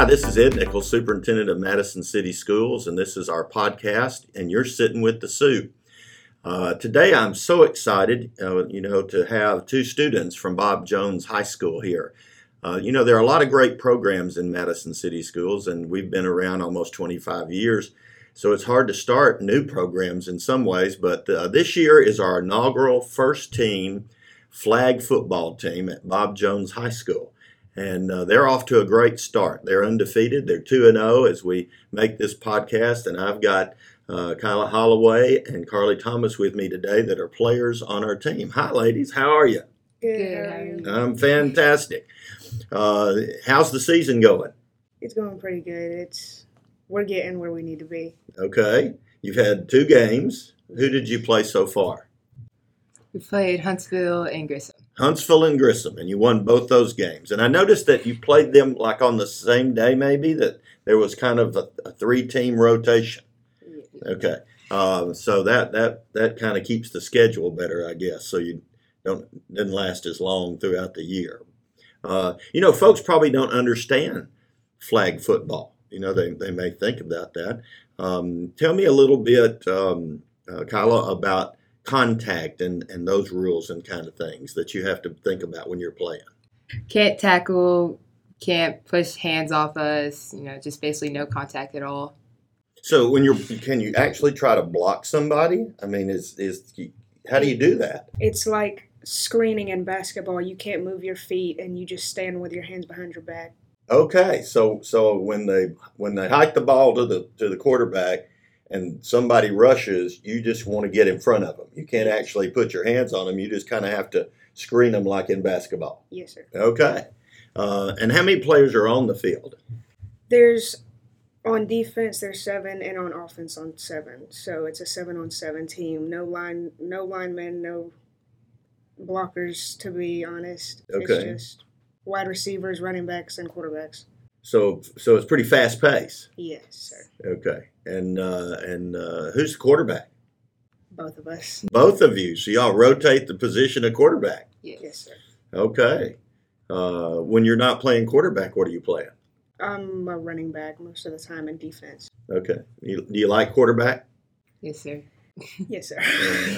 Hi, this is Ed Nichols, Superintendent of Madison City Schools, and this is our podcast, and you're sitting with the Supe. Uh, today, I'm so excited, uh, you know, to have two students from Bob Jones High School here. Uh, you know, there are a lot of great programs in Madison City Schools, and we've been around almost 25 years, so it's hard to start new programs in some ways. But uh, this year is our inaugural first team flag football team at Bob Jones High School and uh, they're off to a great start. They're undefeated. They're two and zero as we make this podcast, and I've got uh, Kaila Holloway and Carly Thomas with me today that are players on our team. Hi, ladies. How are you? Good. I'm fantastic. Uh, how's the season going? It's going pretty good. It's we're getting where we need to be. Okay. You've had two games. Who did you play so far? We played Huntsville and Grissom. Huntsville and Grissom, and you won both those games. And I noticed that you played them like on the same day, maybe that there was kind of a, a three-team rotation. Okay, uh, so that that that kind of keeps the schedule better, I guess. So you don't didn't last as long throughout the year. Uh, you know, folks probably don't understand flag football. You know, they they may think about that. Um, tell me a little bit, um, uh, Kaila, about contact and, and those rules and kind of things that you have to think about when you're playing. Can't tackle, can't push hands off us, you know, just basically no contact at all. So when you're, can you actually try to block somebody? I mean, is is how do you do that? It's like screening in basketball. You can't move your feet, and you just stand with your hands behind your back. Okay, so so when they when they hike the ball to the to the quarterback, and somebody rushes, you just want to get in front of them. You can't actually put your hands on them. You just kind of have to screen them like in basketball. Yes, sir. Okay. Uh, and how many players are on the field? There's on defense there's seven, and on offense on seven. So it's a seven on seven team. No line, no linemen, no blockers. To be honest, Okay. it's just wide receivers, running backs, and quarterbacks. So so it's pretty fast pace. Yes, sir. Okay. And uh, and uh, who's the quarterback? Both of us. Both of you. So y'all rotate the position of quarterback. Yes, sir. Okay. Uh, when you're not playing quarterback, what are you playing? I'm a running back most of the time in defense. Okay. You, do you like quarterback? Yes, sir. Yes, sir.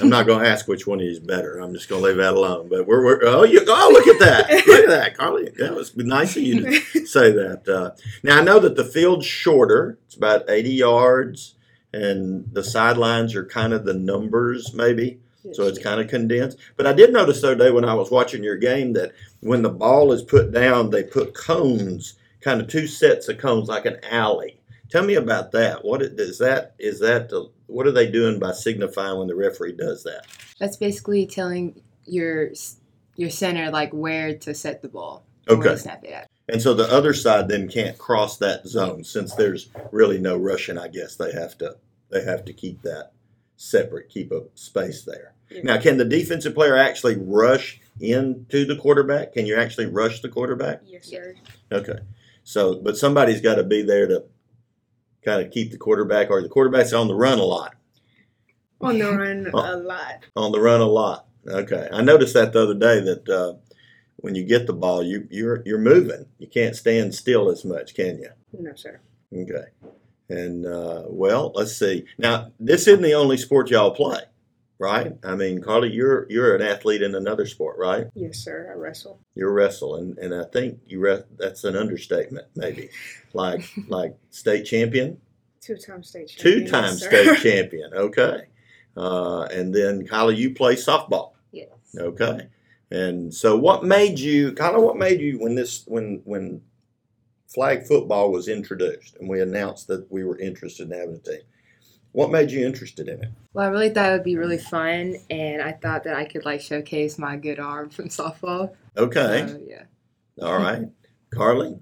I'm not going to ask which one is better. I'm just going to leave that alone. But we're, we're oh you oh look at that look at that Carly that was nice of you to say that. Uh, now I know that the field's shorter. It's about 80 yards, and the sidelines are kind of the numbers maybe. So it's kind of condensed. But I did notice the other day when I was watching your game that when the ball is put down, they put cones, kind of two sets of cones, like an alley. Tell me about that. What is that? Is that the, what are they doing by signifying when the referee does that? That's basically telling your your center like where to set the ball. and Okay. snap it at. And so the other side then can't cross that zone since there's really no rushing. I guess they have to they have to keep that separate, keep a space there. Yeah. Now, can the defensive player actually rush into the quarterback? Can you actually rush the quarterback? Yes, sir. Okay. So, but somebody's got to be there to kind of keep the quarterback, or the quarterback's on the run a lot. On the run a lot. On the run a lot. Okay. I noticed that the other day that uh, when you get the ball, you you're you're moving. You can't stand still as much, can you? No, sir. Okay. And uh, well, let's see. Now, this isn't the only sport y'all play, right? I mean, Carly, you're you're an athlete in another sport, right? Yes, sir. I wrestle. You're wrestling, and I think you re- that's an understatement, maybe. Like like state champion, Two-time state champion. two time yes, state champion. Okay. Uh, and then Kaila, you play softball. Yes. Okay. And so, what made you, Kaila? What made you when this when when flag football was introduced and we announced that we were interested in having a team? What made you interested in it? Well, I really thought it would be really fun, and I thought that I could like showcase my good arm from softball. Okay. So, yeah. All right. Carly.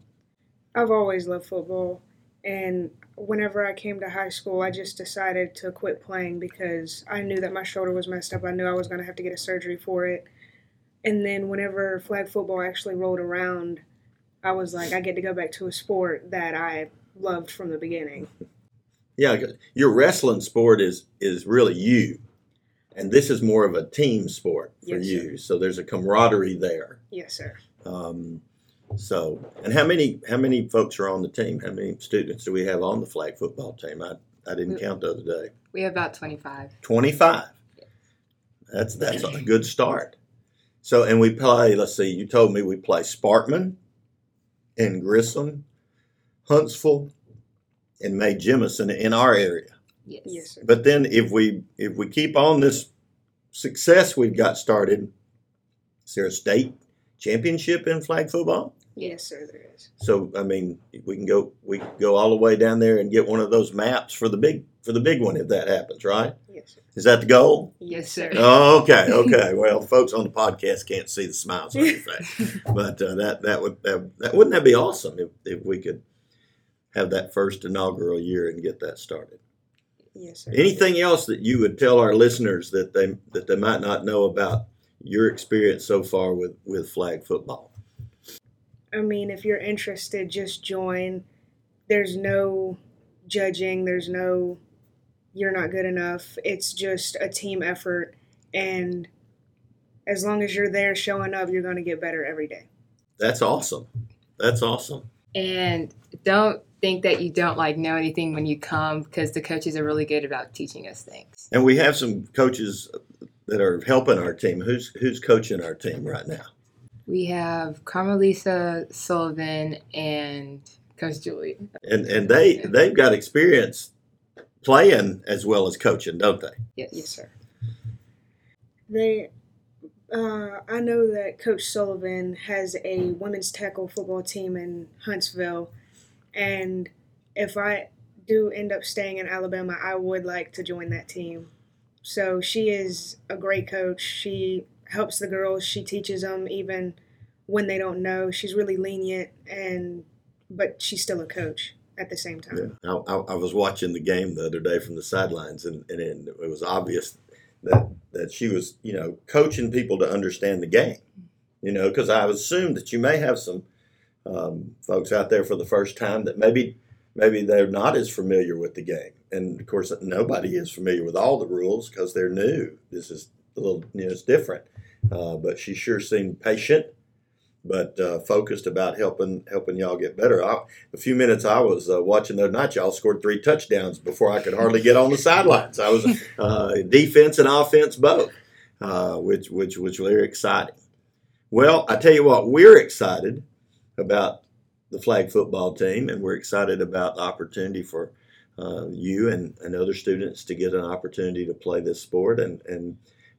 I've always loved football, and whenever I came to high school, I just decided to quit playing because I knew that my shoulder was messed up. I knew I was going to have to get a surgery for it. And then whenever flag football actually rolled around, I was like, I get to go back to a sport that I loved from the beginning. Yeah, your wrestling sport is is really you, and this is more of a team sport for Yes, you. So there's a camaraderie there. Yes, sir. Um, So, and how many how many folks are on the team? How many students do we have on the flag football team? I, I didn't We- count the other day. We have about 25. Twenty five. That's that's a good start. So, and we play. Let's see. You told me we play Sparkman, and Grissom, Huntsville, and Mae Jemison in our area. Yes. Yes, sir. But then if we if we keep on this success we've got started, is there a state championship in flag football? Yes, sir. There is. So I mean, we can go we can go all the way down there and get one of those maps for the big for the big one if that happens, right? Yes, sir. Is that the goal? Yes, sir. Oh, okay, okay. Well, the folks on the podcast can't see the smiles on your face, but uh, that that would that, that wouldn't that be awesome if if we could have that first inaugural year and get that started. Yes, sir. Anything else that you would tell our listeners that they that they might not know about your experience so far with with flag football? I mean, if you're interested, just join. There's no judging. There's no you're not good enough. It's just a team effort, and as long as you're there showing up, you're going to get better every day. That's awesome. That's awesome. And don't think that you don't like know anything when you come because the coaches are really good about teaching us things. And we have some coaches that are helping our team. Who's who's coaching our team right now? We have Carmelisa Sullivan and Coach Julie. And and they they've got experience playing as well as coaching, don't they? Yes. Yes, sir. They, uh, I know that Coach Sullivan has a women's tackle football team in Huntsville, and if I do end up staying in Alabama, I would like to join that team. So she is a great coach. She helps the girls. She teaches them even when they don't know. She's really lenient, and but she's still a coach at the same time. I, I, I was watching the game the other day from the sidelines, and, and it, it was obvious that that she was, you know, coaching people to understand the game. You know, because I assumed that you may have some um, folks out there for the first time that maybe maybe they're not as familiar with the game, and of course nobody is familiar with all the rules because they're new. This is a little, you know, it's different. Uh, but she sure seemed patient, but uh, focused about helping helping y'all get better. I, a few minutes I was uh, watching the night, y'all scored three touchdowns before I could hardly get on the sidelines. I was uh, defense and offense both, uh, which which which was very exciting. Well, I tell you what, we're excited about the flag football team, and we're excited about the opportunity for uh, you and, and other students to get an opportunity to play this sport, and and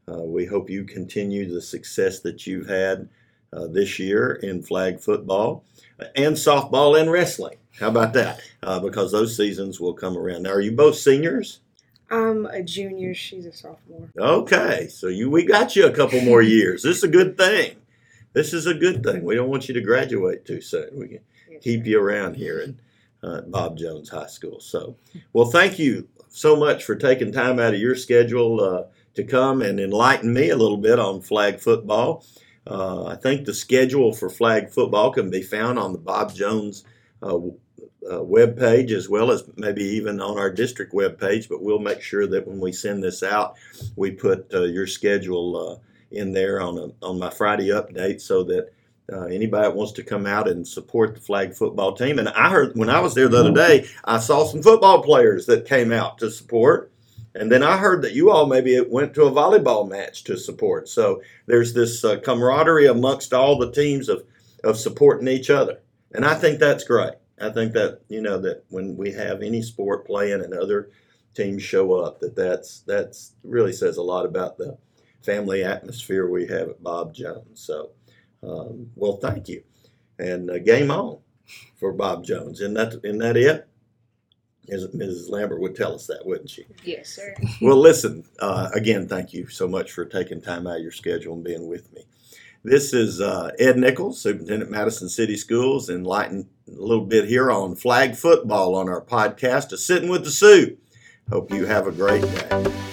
uh, we hope you continue the success that you've had uh, this year in flag football and softball and wrestling. How about that? Uh, because those seasons will come around. Now, are you both seniors? I'm a junior. She's a sophomore. Okay, so you we got you a couple more years. This is a good thing. This is a good thing. We don't want you to graduate too soon. We can keep you around here at uh, Bob Jones High School. So, well, thank you so much for taking time out of your schedule uh, to come and enlighten me a little bit on flag football. Uh, I think the schedule for flag football can be found on the Bob Jones uh, uh, web page as well as maybe even on our district web page. But we'll make sure that when we send this out, we put uh, your schedule uh, in there on a, on my Friday update so that uh, anybody that wants to come out and support the flag football team. And I heard when I was there the other day, I saw some football players that came out to support. And then I heard that you all maybe went to a volleyball match to support. So there's this uh, camaraderie amongst all the teams of, of supporting each other. And I think that's great. I think that, you know, that when we have any sport playing and other teams show up, that that's, that's really says a lot about the family atmosphere we have at Bob Jones. So, um, well, thank you. And uh, game on for Bob Jones. Isn't that, isn't that it? As Mrs. Lambert would tell us that, wouldn't she? Yes, sir. Well, listen, uh, again, thank you so much for taking time out of your schedule and being with me. This is uh, Ed Nichols, Superintendent Madison City Schools, enlightened a little bit here on flag football on our podcast, A Sitting with the Supe. Hope you have a great day.